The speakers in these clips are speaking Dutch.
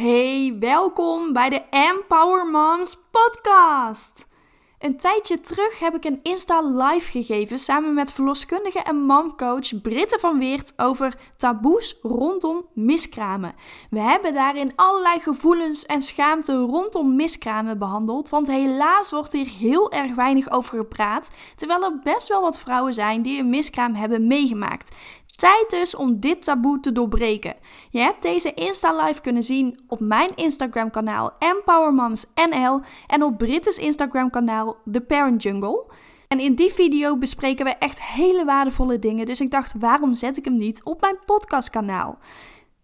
Hey, welkom bij de Empower Moms podcast. Een tijdje terug heb ik een Insta live gegeven samen met verloskundige en momcoach Britte van Weert over taboes rondom miskramen. We hebben daarin allerlei gevoelens en schaamte rondom miskramen behandeld, want helaas wordt hier heel erg weinig over gepraat, terwijl er best wel wat vrouwen zijn die een miskraam hebben meegemaakt. Tijd dus om dit taboe te doorbreken. Je hebt deze Insta Live kunnen zien op mijn Instagram kanaal EmpowerMomsNL en op Brittes Instagram kanaal The Parent Jungle. En in die video bespreken we echt hele waardevolle dingen, dus ik dacht waarom zet ik hem niet op mijn podcastkanaal?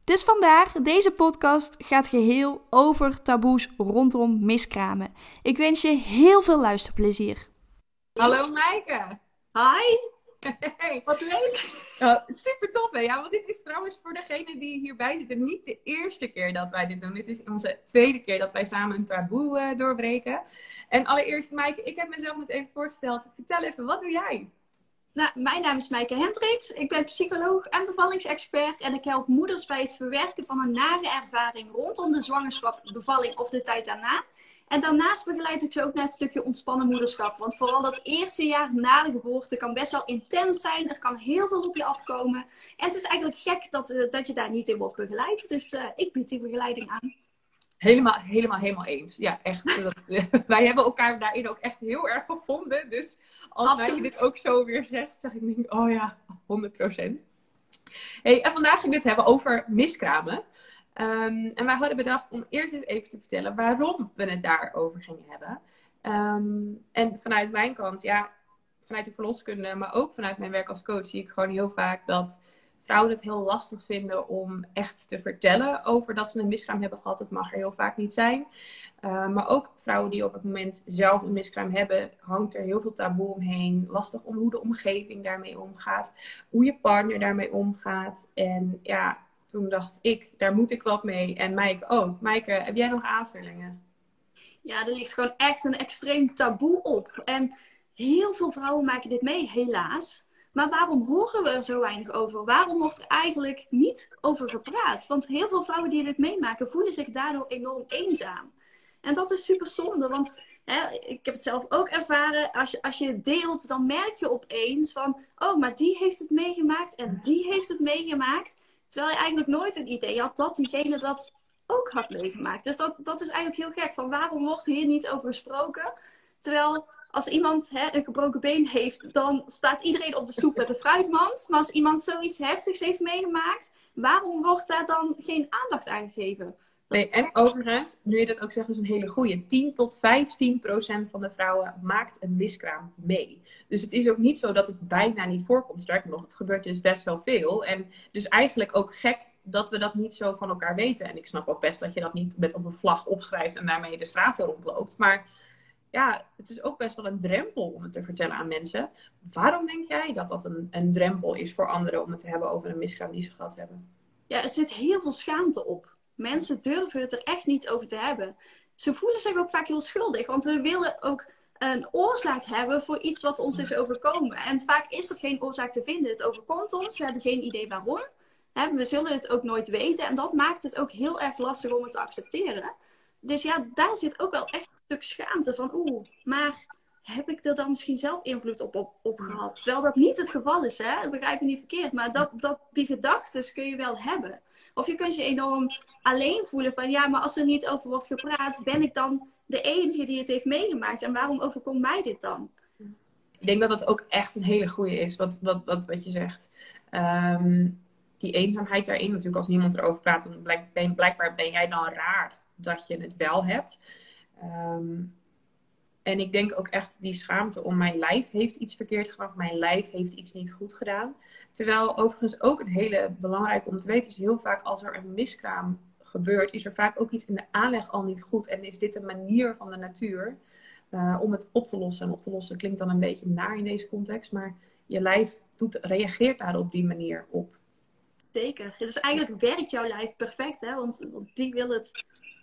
Dus vandaar, deze podcast gaat geheel over taboes rondom miskramen. Ik wens je heel veel luisterplezier. Hallo Maaike. Hi. Hey. Wat leuk! Super tof hè? Ja, want dit is trouwens voor degene die hierbij zitten niet de eerste keer dat wij dit doen. Dit is onze tweede keer dat wij samen een taboe uh, doorbreken. En allereerst Maaike, ik heb mezelf net even voorgesteld. Vertel even, wat doe jij? Nou, mijn naam is Maaike Hendricks. Ik ben psycholoog en bevallingsexpert. En ik help moeders bij het verwerken van een nare ervaring rondom de zwangerschap, bevalling of de tijd daarna. En daarnaast begeleid ik ze ook naar het stukje ontspannen moederschap. Want vooral dat eerste jaar na de geboorte kan best wel intens zijn. Er kan heel veel op je afkomen. En het is eigenlijk gek dat, uh, dat je daar niet in wordt begeleid. Dus uh, ik bied die begeleiding aan. Helemaal, helemaal, helemaal eens. Ja, echt. Dat, uh, wij hebben elkaar daarin ook echt heel erg gevonden. Dus als jij dit ook zo weer zegt, zeg ik denk, oh ja, 100% Hey, en vandaag gaan we het hebben over miskramen. Um, en wij hadden bedacht om eerst eens even te vertellen waarom we het daarover gingen hebben. Um, en vanuit mijn kant, ja, vanuit de verloskunde, maar ook vanuit mijn werk als coach, zie ik gewoon heel vaak dat vrouwen het heel lastig vinden om echt te vertellen over dat ze een miskraam hebben gehad. Dat mag er heel vaak niet zijn. Uh, maar ook vrouwen die op het moment zelf een miskraam hebben, hangt er heel veel taboe omheen. Lastig om hoe de omgeving daarmee omgaat, hoe je partner daarmee omgaat. En ja, toen dacht ik, daar moet ik wat mee. En Maaike ook. Maaike, heb jij nog aanvullingen? Ja, er ligt gewoon echt een extreem taboe op. En heel veel vrouwen maken dit mee, helaas. Maar waarom horen we er zo weinig over? Waarom wordt er eigenlijk niet over gepraat? Want heel veel vrouwen die dit meemaken voelen zich daardoor enorm eenzaam. En dat is super zonde, want hè, ik heb het zelf ook ervaren. Als je, als je het deelt, dan merk je opeens van: oh, maar die heeft het meegemaakt en die heeft het meegemaakt. Terwijl je eigenlijk nooit een idee had dat diegene dat ook had meegemaakt. Dus dat, dat is eigenlijk heel gek. Van waarom wordt hier niet over gesproken? Terwijl als iemand hè, een gebroken been heeft, dan staat iedereen op de stoep met een fruitmand. Maar als iemand zoiets heftigs heeft meegemaakt, waarom wordt daar dan geen aandacht aan gegeven? Nee, en overigens, nu je dat ook zegt, is een hele goede. 10 tot 15 procent van de vrouwen maakt een miskraam mee. Dus het is ook niet zo dat het bijna niet voorkomt. Sterker nog, het gebeurt dus best wel veel. En dus eigenlijk ook gek dat we dat niet zo van elkaar weten. En ik snap ook best dat je dat niet met op een vlag opschrijft en daarmee de straten rondloopt. Maar ja, het is ook best wel een drempel om het te vertellen aan mensen. Waarom denk jij dat dat een, een drempel is voor anderen om het te hebben over een miskraam die ze gehad hebben? Ja, er zit heel veel schaamte op. Mensen durven het er echt niet over te hebben. Ze voelen zich ook vaak heel schuldig, want we willen ook een oorzaak hebben voor iets wat ons is overkomen. En vaak is er geen oorzaak te vinden. Het overkomt ons, we hebben geen idee waarom. We zullen het ook nooit weten en dat maakt het ook heel erg lastig om het te accepteren. Dus ja, daar zit ook wel echt een stuk schaamte van, oeh, maar heb ik er dan misschien zelf invloed op, op, op gehad? Terwijl dat niet het geval is, hè? begrijp je niet verkeerd. Maar dat, dat, die gedachten kun je wel hebben. Of je kunt je enorm alleen voelen van, ja, maar als er niet over wordt gepraat, ben ik dan de enige die het heeft meegemaakt? En waarom overkomt mij dit dan? Ik denk dat dat ook echt een hele goede is, wat, wat, wat, wat je zegt. Ehm, die eenzaamheid daarin, natuurlijk als niemand erover praat, dan blijk, blijkbaar ben jij dan raar dat je het wel hebt. Um, en ik denk ook echt die schaamte om mijn lijf heeft iets verkeerd gedaan, mijn lijf heeft iets niet goed gedaan. Terwijl overigens ook een hele belangrijke om te weten is heel vaak als er een miskraam gebeurt, is er vaak ook iets in de aanleg al niet goed. En is dit een manier van de natuur uh, om het op te lossen. En op te lossen klinkt dan een beetje naar in deze context, maar je lijf doet, reageert daar op die manier op. Zeker. Dus eigenlijk werkt jouw lijf perfect, hè? Want, want die wil het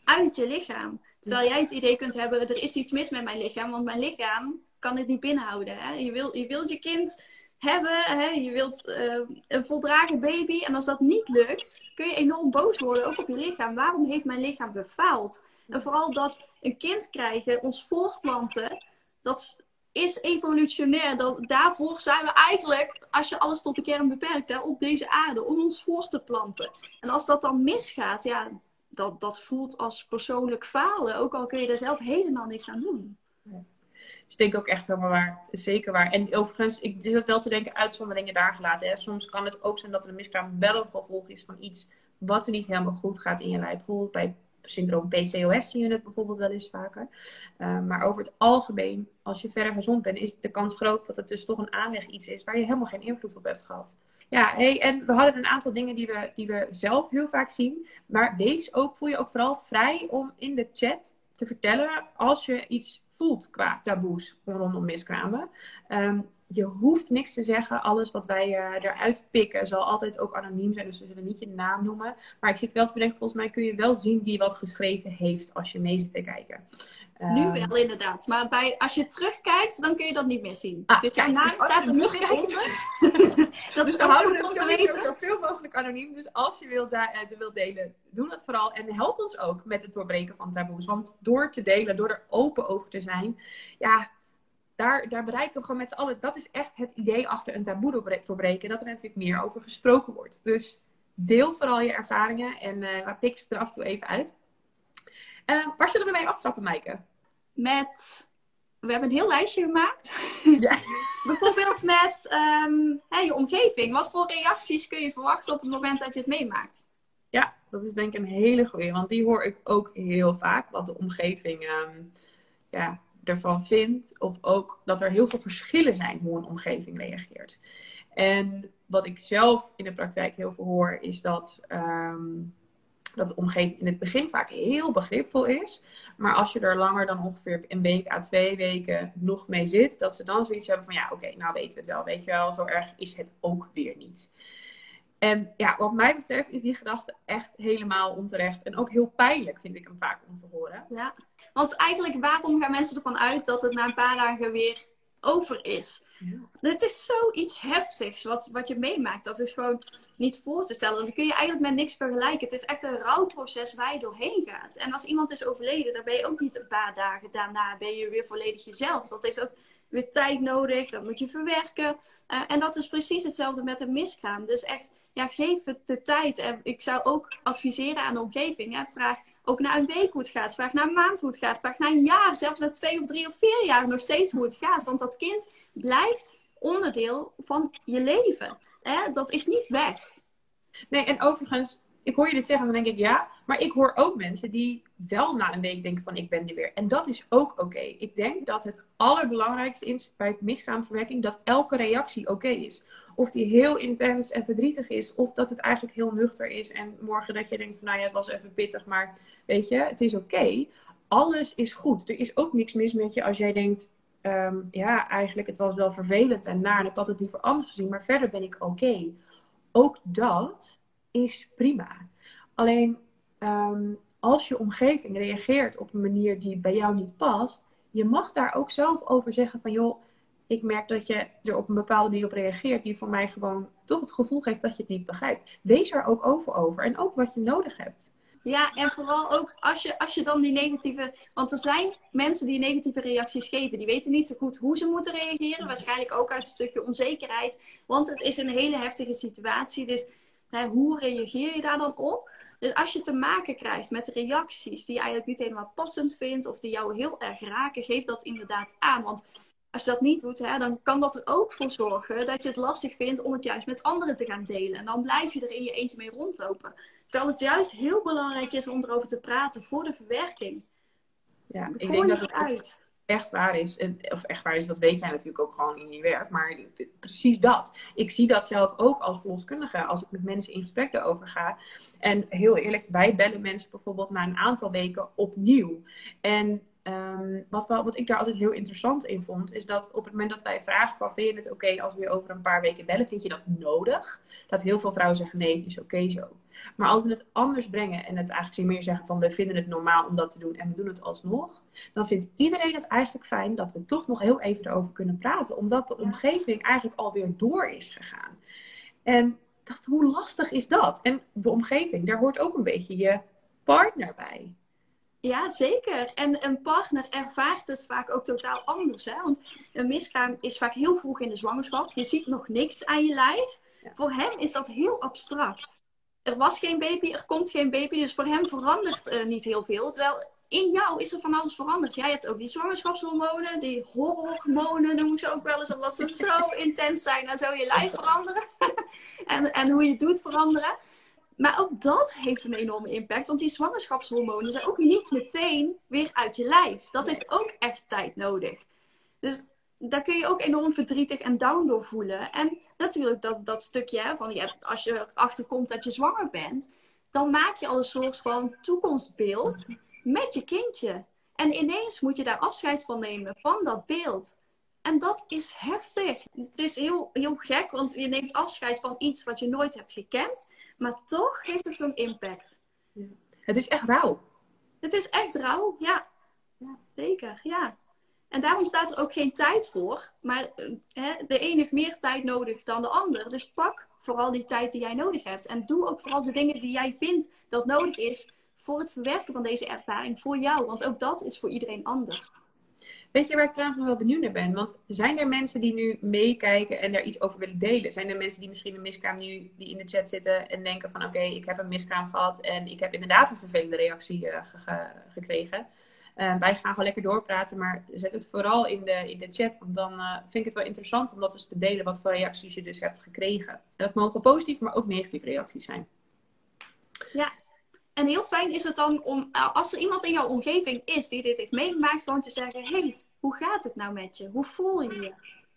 uit je lichaam. Terwijl jij het idee kunt hebben, er is iets mis met mijn lichaam, want mijn lichaam kan het niet binnenhouden. Hè? Je, wil, je wilt je kind hebben. Hè? Je wilt uh, een voldragen baby. En als dat niet lukt, kun je enorm boos worden, ook op je lichaam. Waarom heeft mijn lichaam befaald? En vooral dat een kind krijgen, ons voortplanten, dat is evolutionair. Dat, daarvoor zijn we eigenlijk, als je alles tot de kern beperkt, hè, op deze aarde, om ons voor te planten. En als dat dan misgaat, ja, dat, dat voelt als persoonlijk falen. Ook al kun je daar zelf helemaal niks aan doen. Dus ik denk ook echt helemaal waar. Zeker waar. En overigens, ik zit wel te denken, uitzonderingen daar gelaten. Hè. Soms kan het ook zijn dat er een miskraam wel een gevolg is van iets wat er niet helemaal goed gaat in je lijf. Bijvoorbeeld bij syndroom PCOS zien we het bijvoorbeeld wel eens vaker. Uh, maar over het algemeen, als je verder gezond bent, is de kans groot dat het dus toch een aanleg iets is waar je helemaal geen invloed op hebt gehad. Ja, en we hadden een aantal dingen die we, die we zelf heel vaak zien. Maar wees ook, voel je ook vooral vrij om in de chat te vertellen als je iets voelt qua taboes rondom miskramen. Um, je hoeft niks te zeggen. Alles wat wij uh, eruit pikken zal altijd ook anoniem zijn. Dus we zullen niet je naam noemen. Maar ik zit wel te bedenken, volgens mij kun je wel zien wie wat geschreven heeft als je mee zit te kijken. Nu ehm, wel, inderdaad. Maar bij, als je terugkijkt, dan kun je dat niet meer zien. Ah, dus jouw naam staat er niet meer onder. dat dus is ook goed om te weten. Zoveel mogelijk anoniem. Dus als je wilt, uh, wilt delen, doe dat vooral. En help ons ook met het doorbreken van taboes. Want door te delen, door er open over te zijn, ja, daar, daar bereiken we gewoon met z'n allen. Dat is echt het idee achter een taboe doorbreken. Dat er natuurlijk meer over gesproken wordt. Dus deel vooral je ervaringen en uh, pik ze er af en toe even uit. Uh, waar zullen we mee aftrappen, Maaike? Met. We hebben een heel lijstje gemaakt. Ja. Bijvoorbeeld met um, hè, je omgeving. Wat voor reacties kun je verwachten op het moment dat je het meemaakt? Ja, dat is denk ik een hele goede. Want die hoor ik ook heel vaak. Wat de omgeving um, ja, ervan vindt. Of ook dat er heel veel verschillen zijn hoe een omgeving reageert. En wat ik zelf in de praktijk heel veel hoor, is dat, ehm, dat de omgeving in het begin vaak heel begripvol is. Maar als je er langer dan ongeveer een week à twee weken nog mee zit, dat ze dan zoiets hebben van ja, oké, nou weten we het wel. Weet je wel, zo erg is het ook weer niet. En ja, wat mij betreft is die gedachte echt helemaal onterecht. En ook heel pijnlijk vind ik hem vaak om te horen. Ja, want eigenlijk waarom gaan mensen ervan uit dat het na een paar dagen weer over is? Ja. Het is zoiets heftigs wat, wat je meemaakt. Dat is gewoon niet voor te stellen. Dan kun je eigenlijk met niks vergelijken. Het is echt een rouwproces waar je doorheen gaat. En als iemand is overleden, dan ben je ook niet een paar dagen daarna ben je weer volledig jezelf. Dat heeft ook weer tijd nodig. Dat moet je verwerken. Uh, en dat is precies hetzelfde met een miskraam. Dus echt ja, geef het de tijd. En ik zou ook adviseren aan de omgeving. Hè. Vraag ook na een week hoe het gaat. Vraag na een maand hoe het gaat. Vraag na een jaar, zelfs na twee of drie of vier jaar nog steeds hoe het gaat. Want dat kind blijft onderdeel van je leven. Hè? Dat is niet weg. Nee, en overigens, ik hoor je dit zeggen, dan denk ik ja. Maar ik hoor ook mensen die wel na een week denken van ik ben er weer. En dat is ook oké. Ik denk dat het allerbelangrijkste is bij het miskraamverwerking dat elke reactie oké is. Of die heel intens en verdrietig is, of dat het eigenlijk heel nuchter is. En morgen dat je denkt van nou ja, het was even pittig, maar weet je, het is oké. Alles is goed. Er is ook niks mis met je als jij denkt, ehm, ja, eigenlijk het was wel vervelend en naar en ik had het liever anders gezien, maar verder ben ik oké. Ook dat is prima. Alleen ehm, als je omgeving reageert op een manier die bij jou niet past, je mag daar ook zelf over zeggen van joh, ik merk dat je er op een bepaalde manier op reageert, die voor mij gewoon toch het gevoel geeft dat je het niet begrijpt. Wees er ook over over en ook wat je nodig hebt. Ja, en vooral ook als je, als je dan die negatieve. Want er zijn mensen die negatieve reacties geven. Die weten niet zo goed hoe ze moeten reageren. Waarschijnlijk ook uit een stukje onzekerheid. Want het is een hele heftige situatie. Dus hoe reageer je daar dan op? Dus als je te maken krijgt met reacties die je eigenlijk niet helemaal passend vindt. Of die jou heel erg raken, geef dat inderdaad aan. Want als je dat niet doet, hè, dan kan dat er ook voor zorgen dat je het lastig vindt om het juist met anderen te gaan delen. En dan blijf je er in je eentje mee rondlopen. Terwijl het juist heel belangrijk is om erover te praten voor de verwerking. Ja, ik denk dat het uit. Echt waar is. Of echt waar is, dat weet jij natuurlijk ook gewoon in je werk. Maar precies dat. Ik zie dat zelf ook als verloskundige als ik met mensen in gesprek erover ga. En heel eerlijk, wij bellen mensen bijvoorbeeld na een aantal weken opnieuw. En ehm, wat, wel, wat ik daar altijd heel interessant in vond, is dat op het moment dat wij vragen van vind je het oké als we weer over een paar weken bellen, vind je dat nodig? Dat heel veel vrouwen zeggen nee, het is oké zo. Maar als we het anders brengen en het eigenlijk meer zeggen van we vinden het normaal om dat te doen en we doen het alsnog, dan vindt iedereen het eigenlijk fijn dat we toch nog heel even erover kunnen praten, omdat de omgeving eigenlijk alweer door is gegaan. En dacht, hoe lastig is dat? En de omgeving, daar hoort ook een beetje je partner bij. Ja, zeker. En een partner ervaart het vaak ook totaal anders. Hè? Want een miskraam is vaak heel vroeg in de zwangerschap. Je ziet nog niks aan je lijf. Voor hem is dat heel abstract. Er was geen baby, er komt geen baby. Dus voor hem verandert er niet heel veel. Terwijl in jou is er van alles veranderd. Jij hebt ook die zwangerschapshormonen, die hormonen noem ik ze ook wel eens, omdat ze zo intens zijn en zo je lijf veranderen. en, en hoe je het doet veranderen. Maar ook dat heeft een enorme impact, want die zwangerschapshormonen zijn ook niet meteen weer uit je lijf. Dat heeft ook echt tijd nodig. Dus daar kun je ook enorm verdrietig en down door voelen. En natuurlijk dat, dat stukje van je als je erachter komt dat je zwanger bent, dan maak je al een soort van toekomstbeeld met je kindje. En ineens moet je daar afscheid van nemen, van dat beeld. En dat is heftig. Het is heel, heel gek, want je neemt afscheid van iets wat je nooit hebt gekend. Maar toch heeft het zo'n impact. Ja. Het is echt rauw. Het is echt rauw, ja. ja. Zeker, ja. En daarom staat er ook geen tijd voor. Maar eh, hè, de een heeft meer tijd nodig dan de ander. Dus pak vooral die tijd die jij nodig hebt. En doe ook vooral de dingen die jij vindt dat nodig is voor het verwerken van deze ervaring voor jou. Want ook dat is voor iedereen anders. Weet je waar ik trouwens wel benieuwd naar ben? Want zijn er mensen die nu meekijken en daar iets over willen delen? Zijn er mensen die misschien een miskraam nu die in de chat zitten en denken van oké, ik heb een miskraam gehad en ik heb inderdaad een vervelende reactie uh, gekregen? Uh, wij gaan gewoon lekker doorpraten, maar zet het vooral in de, in de chat. Want dan uh, vind ik het wel interessant om dat eens te delen wat voor reacties je dus hebt gekregen. En dat mogen positieve, maar ook negatieve reacties zijn. Ja, en heel fijn is het dan om, eh, als er iemand in jouw omgeving is die dit heeft meegemaakt, gewoon te zeggen: hey, hoe gaat het nou met je? Hoe voel je je?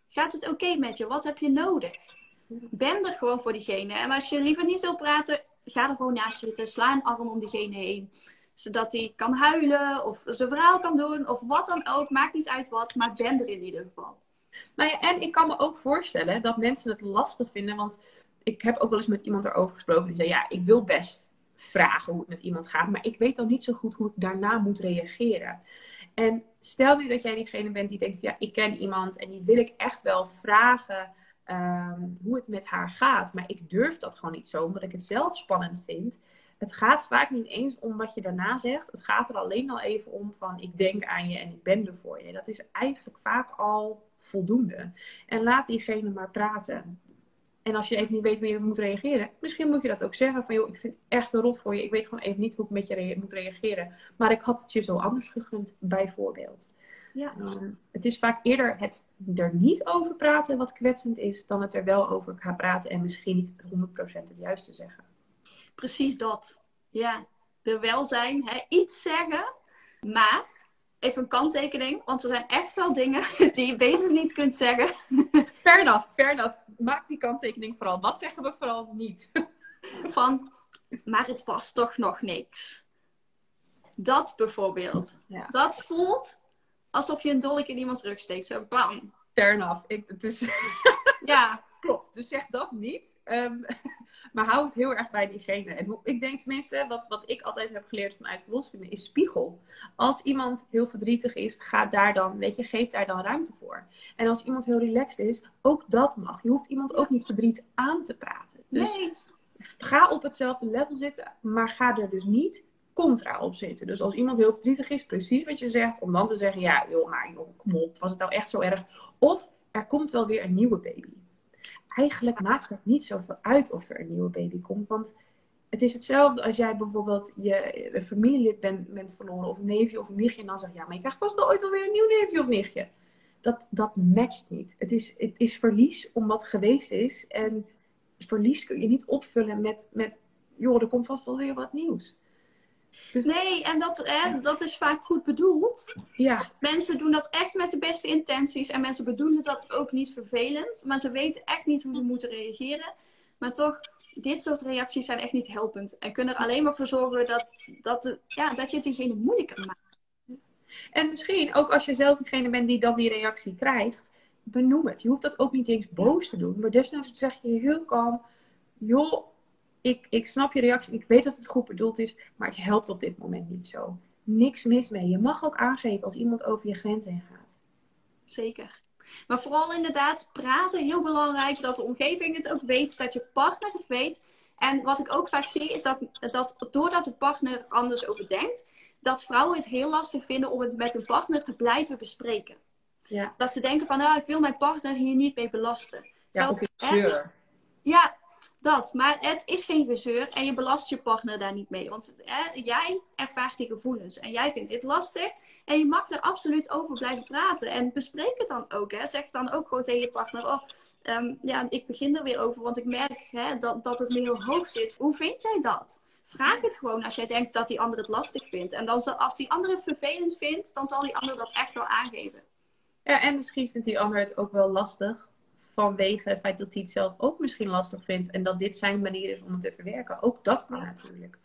Gaat het oké met je? Wat heb je nodig? Ben er gewoon voor diegene. En als je liever niet wil praten, ga er gewoon naast zitten. Sla een arm om diegene heen. Zodat hij kan huilen of zijn verhaal kan doen of wat dan ook. Maakt niet uit wat, maar ben er in ieder geval. Nou ja, en ik kan me ook voorstellen dat mensen het lastig vinden. Want ik heb ook wel eens met iemand erover gesproken die zei: Ja, ik wil best vragen hoe het met iemand gaat. Maar ik weet dan niet zo goed hoe ik daarna moet reageren. En stel nu dat jij diegene bent die denkt, ja, ik ken iemand en die wil ik echt wel vragen ehm, hoe het met haar gaat. Maar ik durf dat gewoon niet zo, omdat ik het zelf spannend vind. Het gaat vaak niet eens om wat je daarna zegt. Het gaat er alleen al even om van, ik denk aan je en ik ben er voor je. Dat is eigenlijk vaak al voldoende. En laat diegene maar praten. En als je even niet weet hoe je moet reageren, misschien moet je dat ook zeggen. Van joh, ik vind het echt een rot voor je. Ik weet gewoon even niet hoe ik met je moet reageren. Maar ik had het je zo anders gegund, bijvoorbeeld. Ja. Ehm, het is vaak eerder het er niet over praten wat kwetsend is, dan het er wel over gaan praten en misschien niet 100% het juiste zeggen. Precies dat. Ja, er wel zijn, hè, iets zeggen, maar even een kanttekening, want er zijn echt wel dingen die je beter niet kunt zeggen. Fair enough, fair enough maak die kanttekening vooral. Wat zeggen we vooral niet? Van, maar het was toch nog niks. Dat bijvoorbeeld. Ja. Dat voelt alsof je een dolk in iemands rug steekt. Zo, bam. Fair enough. Ik, het is... ja. Klopt. Dus zeg dat niet. Um, maar hou het heel erg bij diegene. En ik denk tenminste, wat, wat ik altijd heb geleerd vanuit verloskunde, is spiegel. Als iemand heel verdrietig is, ga daar dan, weet je, geef daar dan ruimte voor. En als iemand heel relaxed is, ook dat mag. Je hoeft iemand ook niet verdriet aan te praten. Dus nee. ga op hetzelfde level zitten, maar ga er dus niet contra op zitten. Dus als iemand heel verdrietig is, precies wat je zegt, om dan te zeggen, ja joh, maar joh, kom op, was het nou echt zo erg? Of er komt wel weer een nieuwe baby eigenlijk maakt het niet zoveel uit of er een nieuwe baby komt. Want het is hetzelfde als jij bijvoorbeeld je familielid bent, bent verloren, of een neefje of een nichtje, en dan zeg je, ja, maar je krijgt vast wel ooit wel weer een nieuw neefje of nichtje. Dat, dat matcht niet. Het is, het is verlies om wat geweest is. En verlies kun je niet opvullen met, met joh, er komt vast wel weer wat nieuws. Nee, en dat, hè, dat is vaak goed bedoeld. Ja. Mensen doen dat echt met de beste intenties. En mensen bedoelen dat ook niet vervelend. Maar ze weten echt niet hoe ze moeten reageren. Maar toch, dit soort reacties zijn echt niet helpend. En kunnen er alleen maar voor zorgen dat, dat, ja, dat je het diegene moeilijker maakt. En misschien ook als je zelf degene bent die dan die reactie krijgt, benoem het. Je hoeft dat ook niet eens boos te doen. Maar desnoods zeg je heel kalm, joh, ik, ik snap je reactie. Ik weet dat het goed bedoeld is, maar het helpt op dit moment niet zo. Niks mis mee. Je mag ook aangeven als iemand over je grens heen gaat. Zeker. Maar vooral inderdaad praten, heel belangrijk. Dat de omgeving het ook weet, dat je partner het weet. En wat ik ook vaak zie, is dat, dat doordat de partner anders over denkt, dat vrouwen het heel lastig vinden om het met een partner te blijven bespreken. Ja. Dat ze denken van, nou, ik wil mijn partner hier niet mee belasten. Terwijl ja, of Ja, dat. Maar het is geen gezeur en je belast je partner daar niet mee. Want hè, jij ervaart die gevoelens en jij vindt dit lastig. En je mag er absoluut over blijven praten. En bespreek het dan ook. Hè. Zeg dan ook gewoon tegen je partner: Oh, ehm, ja, ik begin er weer over, want ik merk hè, dat, dat het me heel hoog zit. Hoe vind jij dat? Vraag het gewoon als jij denkt dat die ander het lastig vindt. En dan, als die ander het vervelend vindt, dan zal die ander dat echt wel aangeven. Ja, en misschien vindt die ander het ook wel lastig vanwege het feit dat hij het zelf ook misschien lastig vindt en dat dit zijn manier is om het te verwerken. Ook dat kan natuurlijk.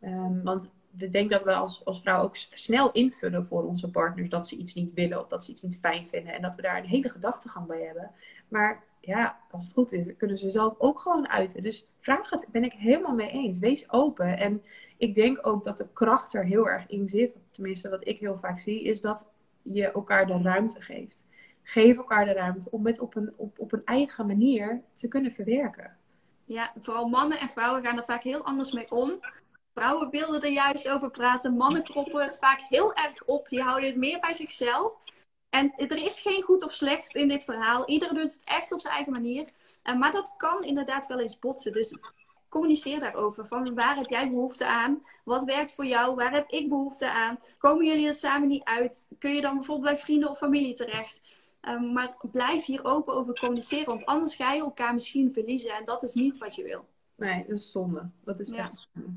Um, want we denken dat we als, als vrouw ook snel invullen voor onze partners dat ze iets niet willen of dat ze iets niet fijn vinden en dat we daar een hele gedachtegang bij hebben. Maar ja, als het goed is, kunnen ze zelf ook gewoon uiten. Dus vraag het, ben ik helemaal mee eens. Wees open. En ik denk ook dat de kracht er heel erg in zit, tenminste wat ik heel vaak zie, is dat je elkaar de ruimte geeft geef elkaar de ruimte om het op een, op, op een eigen manier te kunnen verwerken. Ja, vooral mannen en vrouwen gaan er vaak heel anders mee om. Vrouwen willen er juist over praten. Mannen proppen het vaak heel erg op. Die houden het meer bij zichzelf. En er is geen goed of slecht in dit verhaal. Iedereen doet het echt op zijn eigen manier. Maar dat kan inderdaad wel eens botsen. Dus communiceer daarover. Van waar heb jij behoefte aan? Wat werkt voor jou? Waar heb ik behoefte aan? Komen jullie er samen niet uit? Kun je dan bijvoorbeeld bij vrienden of familie terecht? Ehm, maar blijf hier open over communiceren, want anders ga je elkaar misschien verliezen en dat is niet wat je wil. Nee, dat is zonde. Dat is echt zonde.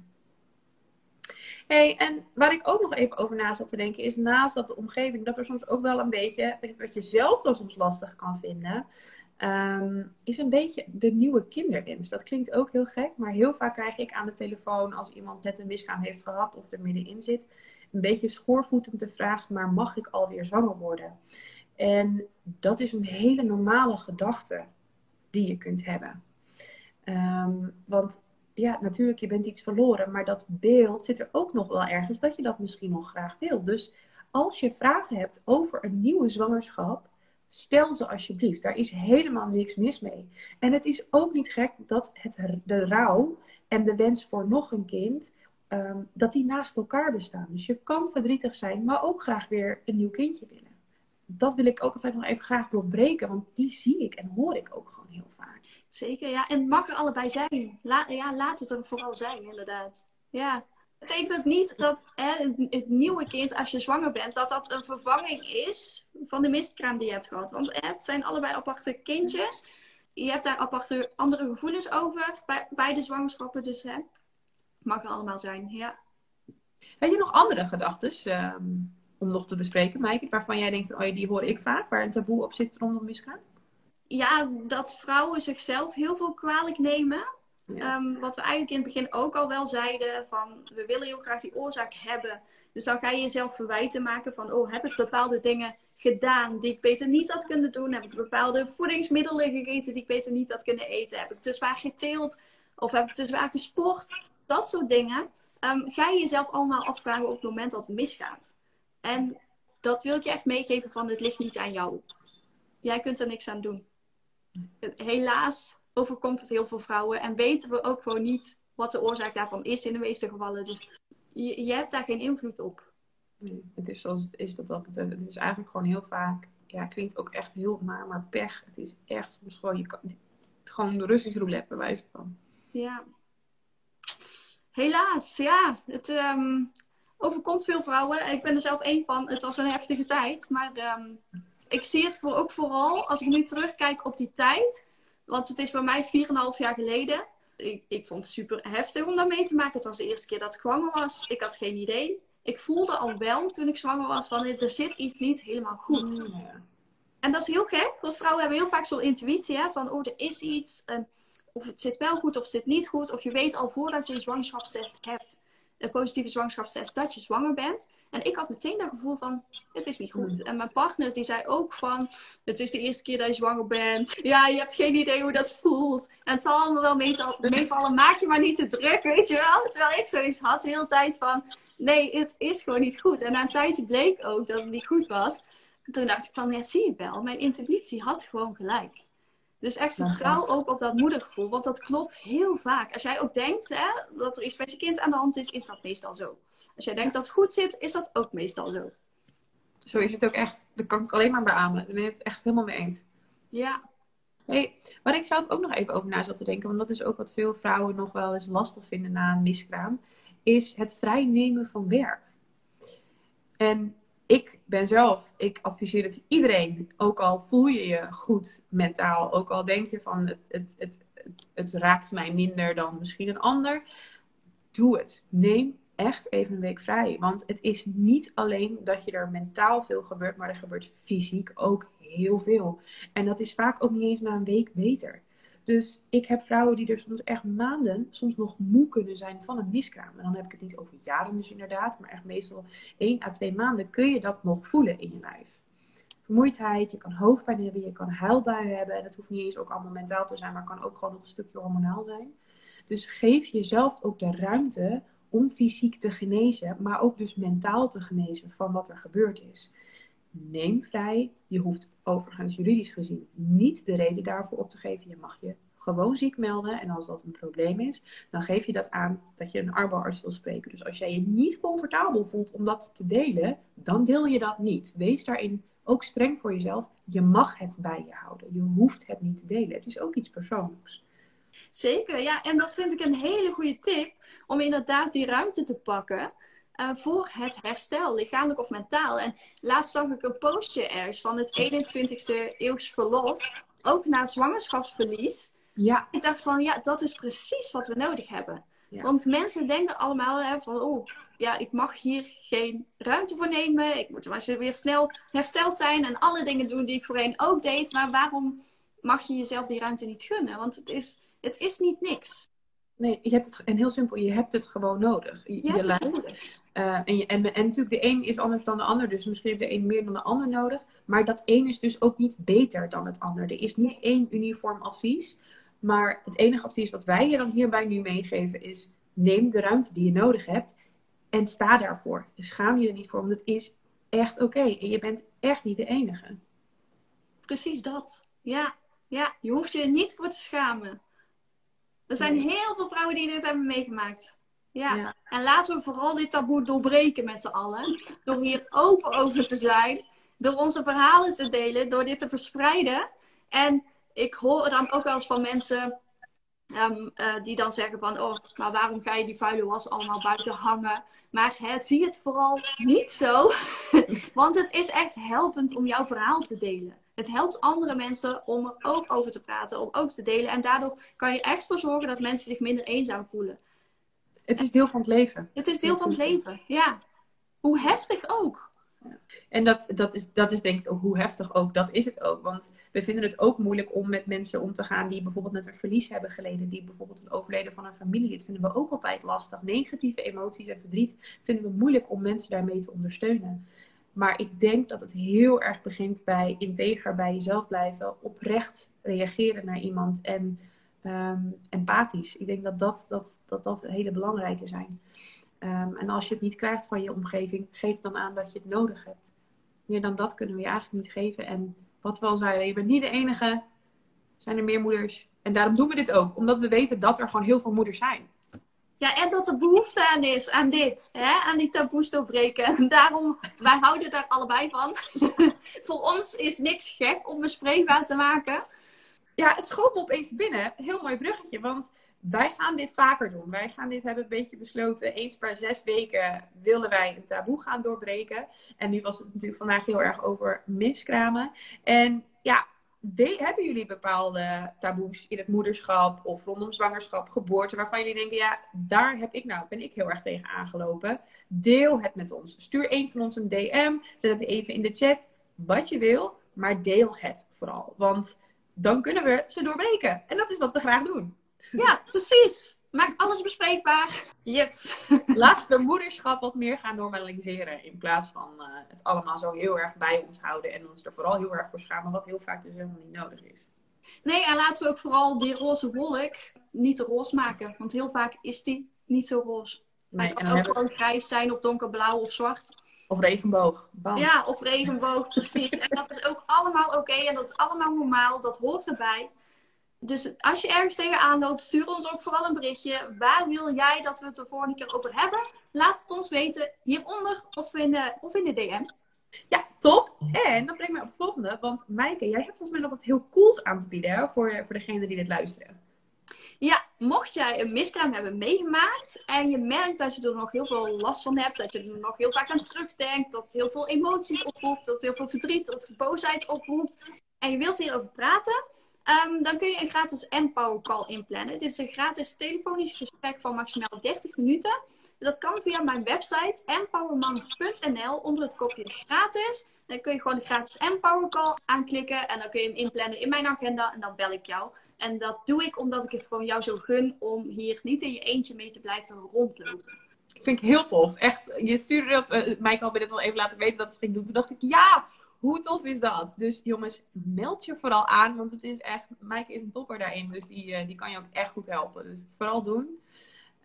Hey, en waar ik ook nog even over na zat te denken, is naast dat de omgeving, dat er soms ook wel een beetje, wat je zelf dan soms lastig kan vinden, ehm, is een beetje de nieuwe kinderwens. Dat klinkt ook heel gek, maar heel vaak krijg ik aan de telefoon als iemand net een misgaan heeft gehad of er middenin zit, een beetje schoorvoetend de vraag, maar mag ik alweer zwanger worden? En dat is een hele normale gedachte die je kunt hebben. Ehm, want ja, natuurlijk, je bent iets verloren, maar dat beeld zit er ook nog wel ergens dat je dat misschien nog graag wilt. Dus als je vragen hebt over een nieuwe zwangerschap, stel ze alsjeblieft. Daar is helemaal niks mis mee. En het is ook niet gek dat het, de rouw en de wens voor nog een kind, ehm, dat die naast elkaar bestaan. Dus je kan verdrietig zijn, maar ook graag weer een nieuw kindje willen dat wil ik ook altijd nog even graag doorbreken, want die zie ik en hoor ik ook gewoon heel vaak. Zeker, ja. En het mag er allebei zijn. ja, laat het er vooral zijn, inderdaad. Ja. Het betekent niet dat hè, het nieuwe kind, als je zwanger bent, dat dat een vervanging is van de miskraam die je hebt gehad. Want hè, het zijn allebei aparte kindjes. Je hebt daar aparte andere gevoelens over bij, bij de zwangerschappen. Dus hè, mag er allemaal zijn, ja. Heb je nog andere gedachten? Ehm, om nog te bespreken, Maaike? Waarvan jij denkt, van, oh ja, die hoor ik vaak, waar een taboe op zit rondom misgaan? Ja, dat vrouwen zichzelf heel veel kwalijk nemen. Ehm, wat we eigenlijk in het begin ook al wel zeiden, van we willen heel graag die oorzaak hebben. Dus dan ga je jezelf verwijten maken van, oh, heb ik bepaalde dingen gedaan die ik beter niet had kunnen doen? Heb ik bepaalde voedingsmiddelen gegeten die ik beter niet had kunnen eten? Heb ik te zwaar geteeld? Of heb ik te zwaar gesport? Dat soort dingen. Um, ga je jezelf allemaal afvragen op het moment dat het misgaat. En dat wil ik je echt meegeven van het ligt niet aan jou. Jij kunt er niks aan doen. Helaas overkomt het heel veel vrouwen en weten we ook gewoon niet wat de oorzaak daarvan is in de meeste gevallen. Dus je, je hebt daar geen invloed op. Nee, het is zoals het is wat dat betreft. Het is eigenlijk gewoon heel vaak, ja, klinkt ook echt heel naar, maar pech. Het is echt soms gewoon, je kan, gewoon de Russisch roulette bij wijze van. Ja. Helaas, ja. Het, ehm, overkomt veel vrouwen. Ik ben er zelf één van. Het was een heftige tijd. Maar ehm, ik zie het voor, ook vooral als ik nu terugkijk op die tijd. Want het is bij mij 4,5 jaar geleden. Ik, ik vond het super heftig om daar mee te maken. Het was de eerste keer dat ik zwanger was. Ik had geen idee. Ik voelde al wel toen ik zwanger was van er zit iets niet helemaal goed. Mm, en dat is heel gek. Want vrouwen hebben heel vaak zo'n intuïtie hè, van oh er is iets. En of het zit wel goed of het zit niet goed. Of je weet al voordat je een zwangerschapstest hebt een positieve zwangerschapstest dat je zwanger bent. En ik had meteen dat gevoel van, het is niet goed. En mijn partner die zei ook van, het is de eerste keer dat je zwanger bent. Ja, je hebt geen idee hoe dat voelt. En het zal allemaal wel meevallen, maak je maar niet te druk, weet je wel. Terwijl ik zoiets had de hele tijd van, nee, het is gewoon niet goed. En na een tijdje bleek ook dat het niet goed was. toen dacht ik van, ja, zie je wel, mijn intuïtie had gewoon gelijk. Dus echt vertrouw ook op dat moedergevoel, want dat klopt heel vaak. Als jij ook denkt hè, dat er iets met je kind aan de hand is, is dat meestal zo. Als jij denkt dat het goed zit, is dat ook meestal zo. Zo is het ook echt. Dat kan ik alleen maar beamen. Daar ben ik het echt helemaal mee eens. Ja. Hey, waar ik zelf ook nog even over na zat te denken, want dat is ook wat veel vrouwen nog wel eens lastig vinden na een miskraam, is het vrijnemen van werk. En ik ben zelf, ik adviseer het iedereen, ook al voel je je goed mentaal, ook al denk je van het, het, het, het, raakt mij minder dan misschien een ander, doe het. Neem echt even een week vrij. Want het is niet alleen dat je er mentaal veel gebeurt, maar er gebeurt fysiek ook heel veel. En dat is vaak ook niet eens na een week beter. Dus ik heb vrouwen die er soms echt maanden, soms nog moe kunnen zijn van een miskraam. En dan heb ik het niet over jaren dus inderdaad, maar echt meestal één à twee maanden kun je dat nog voelen in je lijf. Vermoeidheid, je kan hoofdpijn hebben, je kan huilbuien hebben. En dat hoeft niet eens ook allemaal mentaal te zijn, maar kan ook gewoon nog een stukje hormonaal zijn. Dus geef jezelf ook de ruimte om fysiek te genezen, maar ook dus mentaal te genezen van wat er gebeurd is. Neem vrij. Je hoeft overigens juridisch gezien niet de reden daarvoor op te geven. Je mag je gewoon ziek melden. En als dat een probleem is, dan geef je dat aan dat je een arbeidsarts wil spreken. Dus als jij je niet comfortabel voelt om dat te delen, dan deel je dat niet. Wees daarin ook streng voor jezelf. Je mag het bij je houden. Je hoeft het niet te delen. Het is ook iets persoonlijks. Zeker, ja. En dat vind ik een hele goede tip om inderdaad die ruimte te pakken. Uh, voor het herstel, lichamelijk of mentaal. En laatst zag ik een postje ergens van het 21ste eeuws verlof, ook na zwangerschapsverlies. Ja. Ik dacht van, ja, dat is precies wat we nodig hebben. Want mensen denken allemaal hè, van, oh, ja, ik mag hier geen ruimte voor nemen. Ik moet maar weer snel hersteld zijn en alle dingen doen die ik voorheen ook deed. Maar waarom mag je jezelf die ruimte niet gunnen? Want het is, het is niet niks. Nee, je hebt het, en heel simpel, je hebt het gewoon nodig. Je, je. Uh, en, je, en, en, natuurlijk, de een is anders dan de ander. Dus misschien heeft de een meer dan de ander nodig. Maar dat een is dus ook niet beter dan het ander. Er is niet één uniform advies. Maar het enige advies wat wij je dan hierbij nu meegeven is: neem de ruimte die je nodig hebt en sta daarvoor. Schaam je er niet voor, want het is echt oké. En je bent echt niet de enige. Precies dat. Ja, ja, je hoeft je er niet voor te schamen. Er zijn heel veel vrouwen die dit hebben meegemaakt. Ja. En laten we vooral dit taboe doorbreken met z'n allen. Door hier open over te zijn. Door onze verhalen te delen. Door dit te verspreiden. En ik hoor dan ook wel eens van mensen um, uh, die dan zeggen van... Oh, maar waarom ga je die vuile was allemaal buiten hangen? Maar hè, zie het vooral niet zo. Want het is echt helpend om jouw verhaal te delen. Het helpt andere mensen om er ook over te praten, om ook te delen. En daardoor kan je echt voor zorgen dat mensen zich minder eenzaam voelen. Het is deel van het leven. Het is deel van het leven, ja. Hoe heftig ook. En dat, dat, is, dat is denk ik ook hoe heftig ook, dat is het ook. Want we vinden het ook moeilijk om met mensen om te gaan die bijvoorbeeld net een verlies hebben geleden. Die bijvoorbeeld een overleden van een familie. Dat vinden we ook altijd lastig. Negatieve emoties en verdriet vinden we moeilijk om mensen daarmee te ondersteunen. Maar ik denk dat het heel erg begint bij integer bij jezelf blijven, oprecht reageren naar iemand en ehm, empathisch. Ik denk dat dat, dat, dat, dat hele belangrijke zijn. Um, en als je het niet krijgt van je omgeving, geef dan aan dat je het nodig hebt. Meer dan dat kunnen we je eigenlijk niet geven. En wat we al zeiden, je bent niet de enige. Zijn er meer moeders? En daarom doen we dit ook, omdat we weten dat er gewoon heel veel moeders zijn. Ja, en dat er behoefte aan is, aan dit, hè? aan die taboes doorbreken. En daarom, wij houden daar allebei van. Voor ons is niks gek om bespreekbaar te maken. Ja, het schoot me opeens binnen. Heel mooi bruggetje, want wij gaan dit vaker doen. Wij gaan dit hebben een beetje besloten. Eens per zes weken willen wij een taboe gaan doorbreken. En nu was het natuurlijk vandaag heel erg over miskramen. En ja, hebben jullie bepaalde taboes in het moederschap of rondom zwangerschap, geboorte, waarvan jullie denken, ja, daar heb ik nou, ben ik heel erg tegen aangelopen. Deel het met ons. Stuur een van ons een DM, zet het even in de chat, wat je wil, maar deel het vooral. Want dan kunnen we ze doorbreken. En dat is wat we graag doen. Ja, precies. Maak alles bespreekbaar. Yes. Laten we moederschap wat meer gaan normaliseren. In plaats van uh, het allemaal zo heel erg bij ons houden. En ons er vooral heel erg voor schamen. Wat heel vaak dus helemaal niet nodig is. Nee, en laten we ook vooral die roze wolk niet te roze maken. Want heel vaak is die niet zo roze. Nee, Hij kan ook gewoon grijs zijn of donkerblauw of zwart. Of regenboog. Ja, of regenboog, precies. En dat is ook allemaal oké en dat is allemaal normaal. Dat hoort erbij. Dus als je ergens tegenaan loopt, stuur ons ook vooral een berichtje. Waar wil jij dat we het de volgende keer over hebben? Laat het ons weten hieronder of in de, of in de DM. Ja, top. En dat brengt mij op het volgende. Want Maaike, jij hebt volgens mij nog wat heel cools aan te bieden voor, voor degenen die dit luisteren. Ja, mocht jij een miskraam hebben meegemaakt en je merkt dat je er nog heel veel last van hebt, dat je er nog heel vaak aan terugdenkt, dat het heel veel emoties oproept, dat het heel veel verdriet of boosheid oproept en je wilt hierover praten, ehm, dan kun je een gratis Empower Call inplannen. Dit is een gratis telefonisch gesprek van maximaal 30 minuten. Dat kan via mijn website empowerman.nl onder het kopje gratis. Dan kun je gewoon de gratis Empower Call aanklikken en dan kun je hem inplannen in mijn agenda en dan bel ik jou. En dat doe ik omdat ik het gewoon jou zo gun om hier niet in je eentje mee te blijven rondlopen. Vind ik heel tof. Echt, je stuurde dat, uh, al dit al even laten weten dat ze ging doen. Toen dacht ik, ja, hoe tof is dat? Dus jongens, meld je vooral aan, want het is echt, Maaike is een topper daarin. Dus die, uh, die kan je ook echt goed helpen. Dus vooral doen.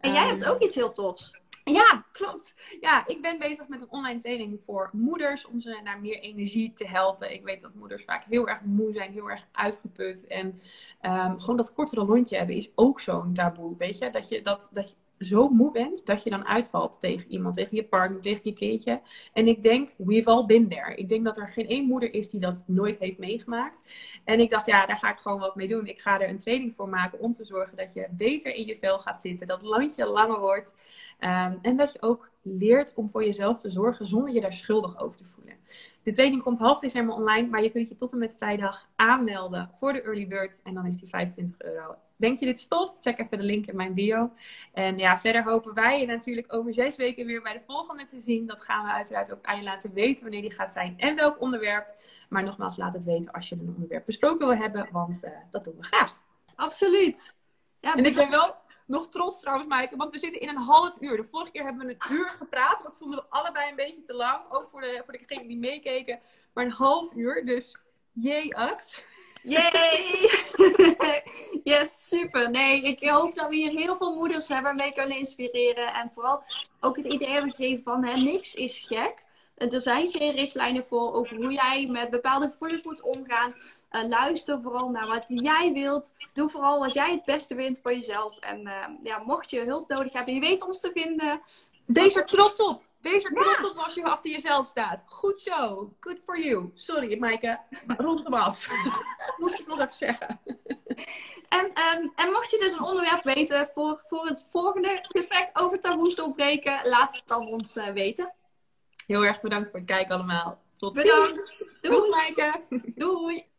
En jij hebt ehm, ook iets heel tofs. Ja, klopt. Ja, ik ben bezig met een online training voor moeders om ze naar meer energie te helpen. Ik weet dat moeders vaak heel erg moe zijn, heel erg uitgeput. En um, gewoon dat kortere lontje hebben is ook zo'n taboe. Weet je, dat je, dat, dat je zo moe bent dat je dan uitvalt tegen iemand, tegen je partner, tegen je kindje. En ik denk, we've all been there. Ik denk dat er geen één moeder is die dat nooit heeft meegemaakt. En ik dacht, ja, daar ga ik gewoon wat mee doen. Ik ga er een training voor maken om te zorgen dat je beter in je vel gaat zitten, dat landje langer wordt. Um, en dat je ook leert om voor jezelf te zorgen zonder je daar schuldig over te voelen. De training komt half december online, maar je kunt je tot en met vrijdag aanmelden voor de early bird. En dan is die 25 euro. Denk je dit stof? Check even de link in mijn bio. En ja, verder hopen wij je natuurlijk over zes weken weer bij de volgende te zien. Dat gaan we uiteraard ook aan je laten weten wanneer die gaat zijn en welk onderwerp. Maar nogmaals, laat het weten als je een onderwerp besproken wil hebben, want uh, dat doen we graag. Absoluut. Ja, en ik ben wel nog trots trouwens, Maaike, want we zitten in een half uur. De vorige keer hebben we een uur gepraat. Dat vonden we allebei een beetje te lang. Ook voor, de, voor degenen die meekeken. Maar een half uur, dus jee as. Yay! yes, super. Nee, ik hoop dat we hier heel veel moeders hebben mee kunnen inspireren. En vooral ook het idee hebben gegeven van hè, niks is gek. Er zijn geen richtlijnen voor over hoe jij met bepaalde gevoelens moet omgaan. Uh, luister vooral naar wat jij wilt. Doe vooral wat jij het beste vindt voor jezelf. En uh, ja, mocht je hulp nodig hebben, je weet ons te vinden. Er trots op. Wees er trots op als je achter jezelf staat. Goed zo. Good for you. Sorry, Maaike. Rond hem af. Moest ik nog even zeggen. En, um, en mocht je dus een onderwerp weten voor, voor het volgende gesprek over taboes doorbreken, laat het dan ons uh, weten. Heel erg bedankt voor het kijken allemaal. Tot ziens. Doei, Maaike. Doei.